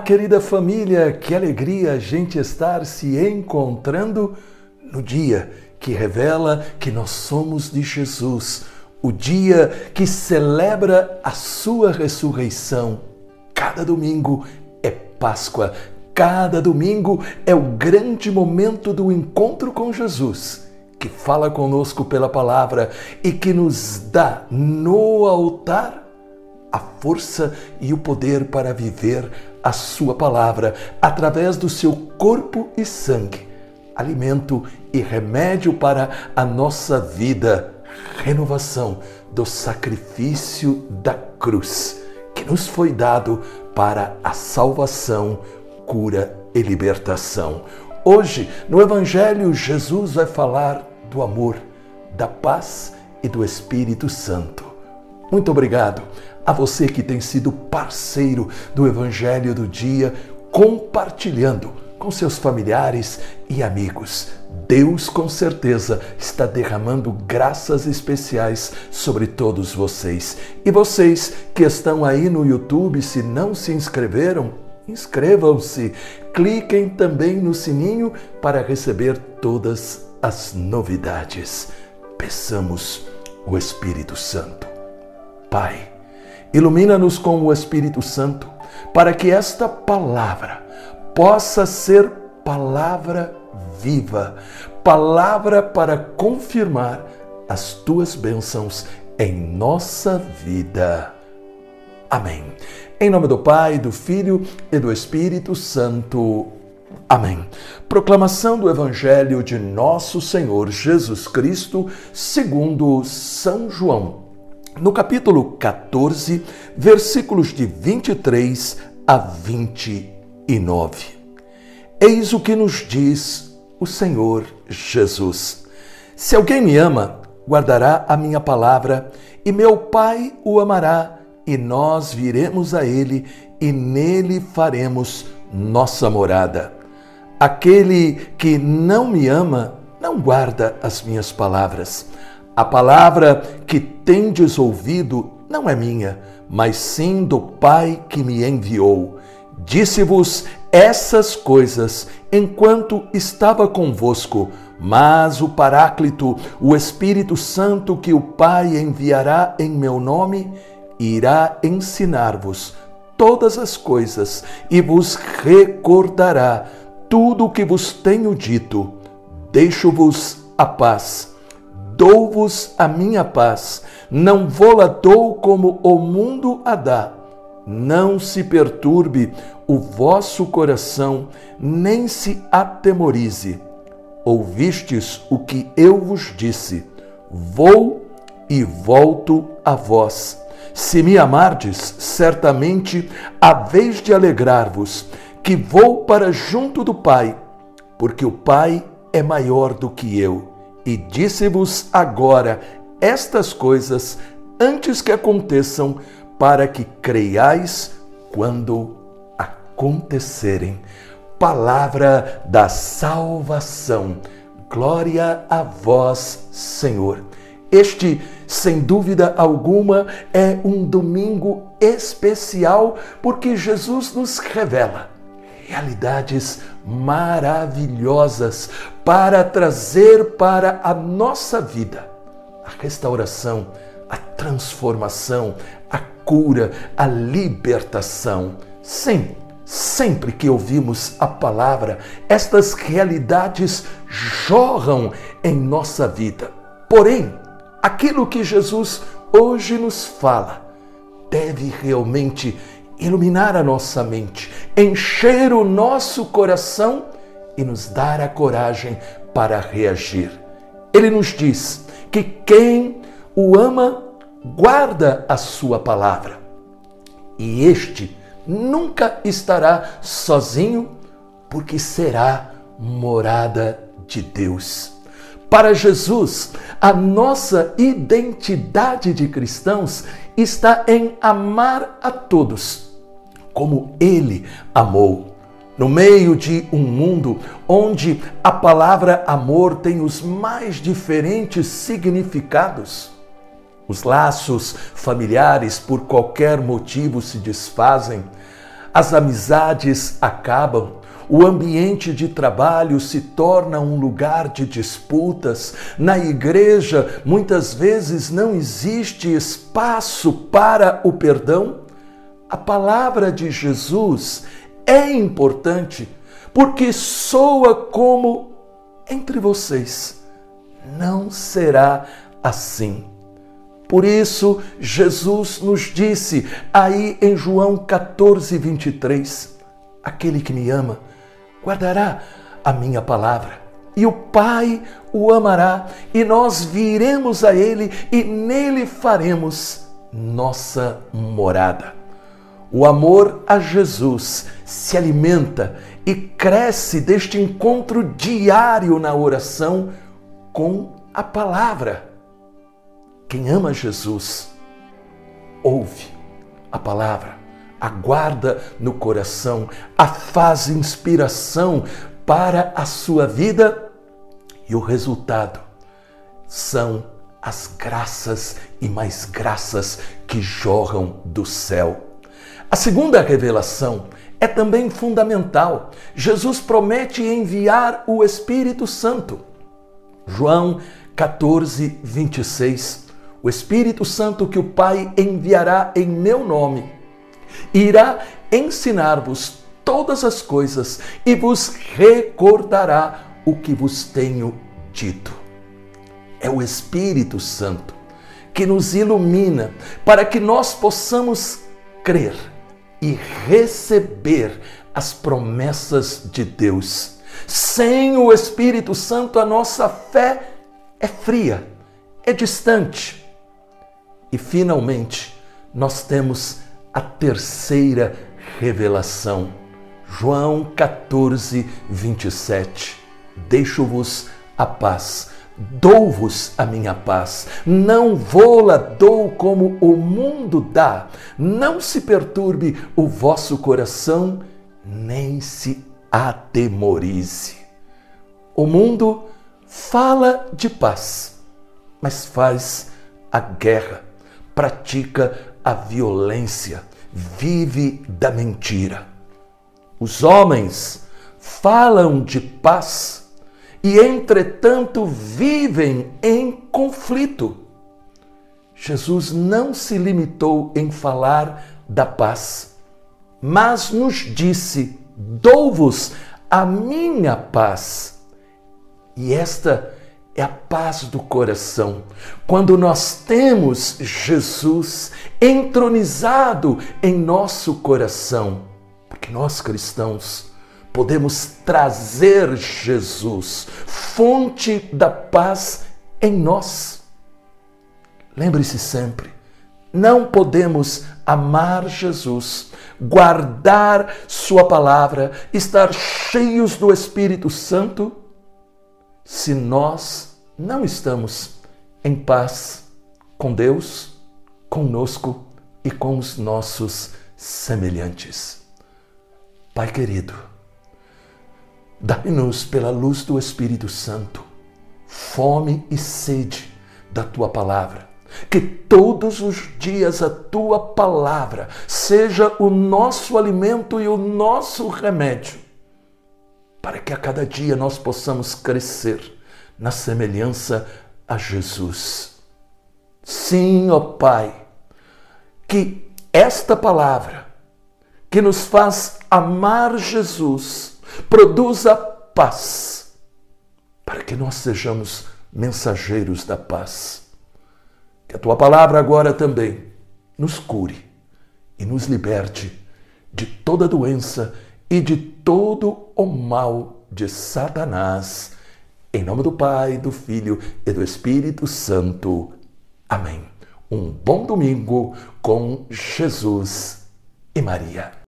Querida família, que alegria a gente estar se encontrando no dia que revela que nós somos de Jesus, o dia que celebra a sua ressurreição. Cada domingo é Páscoa, cada domingo é o grande momento do encontro com Jesus, que fala conosco pela palavra e que nos dá no altar a força e o poder para viver a Sua palavra através do seu corpo e sangue, alimento e remédio para a nossa vida, renovação do sacrifício da cruz que nos foi dado para a salvação, cura e libertação. Hoje, no Evangelho, Jesus vai falar do amor, da paz e do Espírito Santo. Muito obrigado a você que tem sido parceiro do Evangelho do Dia, compartilhando com seus familiares e amigos. Deus com certeza está derramando graças especiais sobre todos vocês. E vocês que estão aí no YouTube, se não se inscreveram, inscrevam-se. Cliquem também no sininho para receber todas as novidades. Peçamos o Espírito Santo. Pai, Ilumina-nos com o Espírito Santo, para que esta palavra possa ser palavra viva, palavra para confirmar as tuas bênçãos em nossa vida. Amém. Em nome do Pai, do Filho e do Espírito Santo. Amém. Proclamação do Evangelho de Nosso Senhor Jesus Cristo, segundo São João no capítulo 14, versículos de 23 a 29. Eis o que nos diz o Senhor Jesus: Se alguém me ama, guardará a minha palavra, e meu Pai o amará, e nós viremos a ele, e nele faremos nossa morada. Aquele que não me ama, não guarda as minhas palavras. A palavra que tendes ouvido não é minha, mas sim do Pai que me enviou. Disse-vos essas coisas enquanto estava convosco, mas o Paráclito, o Espírito Santo que o Pai enviará em meu nome, irá ensinar-vos todas as coisas e vos recordará tudo o que vos tenho dito. Deixo-vos a paz Dou-vos a minha paz, não vou-la dou como o mundo a dá. Não se perturbe o vosso coração, nem se atemorize. Ouvistes o que eu vos disse: Vou e volto a vós. Se me amardes, certamente haveis de alegrar-vos, que vou para junto do Pai, porque o Pai é maior do que eu e disse-vos agora estas coisas antes que aconteçam, para que creiais quando acontecerem. Palavra da salvação. Glória a vós, Senhor. Este, sem dúvida alguma, é um domingo especial porque Jesus nos revela realidades maravilhosas para trazer para a nossa vida a restauração, a transformação, a cura, a libertação. Sim, sempre que ouvimos a palavra, estas realidades jorram em nossa vida. Porém, aquilo que Jesus hoje nos fala deve realmente iluminar a nossa mente, encher o nosso coração e nos dar a coragem para reagir. Ele nos diz que quem o ama guarda a sua palavra. E este nunca estará sozinho, porque será morada de Deus. Para Jesus, a nossa identidade de cristãos está em amar a todos como ele amou. No meio de um mundo onde a palavra amor tem os mais diferentes significados, os laços familiares por qualquer motivo se desfazem, as amizades acabam, o ambiente de trabalho se torna um lugar de disputas. Na igreja, muitas vezes não existe espaço para o perdão. A palavra de Jesus é importante porque soa como entre vocês. Não será assim. Por isso, Jesus nos disse aí em João 14, 23: Aquele que me ama guardará a minha palavra, e o Pai o amará, e nós viremos a Ele e nele faremos nossa morada. O amor a Jesus se alimenta e cresce deste encontro diário na oração com a palavra. Quem ama Jesus, ouve a palavra aguarda no coração, a faz inspiração para a sua vida e o resultado são as graças e mais graças que jorram do céu. A segunda revelação é também fundamental. Jesus promete enviar o Espírito Santo. João 14, 26. O Espírito Santo que o Pai enviará em meu nome irá ensinar-vos todas as coisas e vos recordará o que vos tenho dito. É o Espírito Santo que nos ilumina para que nós possamos crer e receber as promessas de Deus. Sem o Espírito Santo, a nossa fé é fria, é distante. E finalmente, nós temos a terceira revelação. João 14, 27. Deixo-vos a paz, dou-vos a minha paz, não vou-la dou como o mundo dá. Não se perturbe o vosso coração, nem se atemorize. O mundo fala de paz, mas faz a guerra, pratica a violência, vive da mentira. Os homens falam de paz e, entretanto, vivem em conflito. Jesus não se limitou em falar da paz, mas nos disse: Dou-vos a minha paz. E esta é a paz do coração. Quando nós temos Jesus entronizado em nosso coração, porque nós cristãos podemos trazer Jesus, fonte da paz em nós. Lembre-se sempre, não podemos amar Jesus, guardar Sua palavra, estar cheios do Espírito Santo se nós não estamos em paz com Deus, conosco e com os nossos semelhantes. Pai querido, dai-nos pela luz do Espírito Santo fome e sede da tua palavra. Que todos os dias a tua palavra seja o nosso alimento e o nosso remédio para que a cada dia nós possamos crescer na semelhança a Jesus. Sim, ó Pai, que esta palavra que nos faz amar Jesus produza paz, para que nós sejamos mensageiros da paz. Que a tua palavra agora também nos cure e nos liberte de toda doença e de todo o mal de Satanás. Em nome do Pai, do Filho e do Espírito Santo. Amém. Um bom domingo com Jesus e Maria.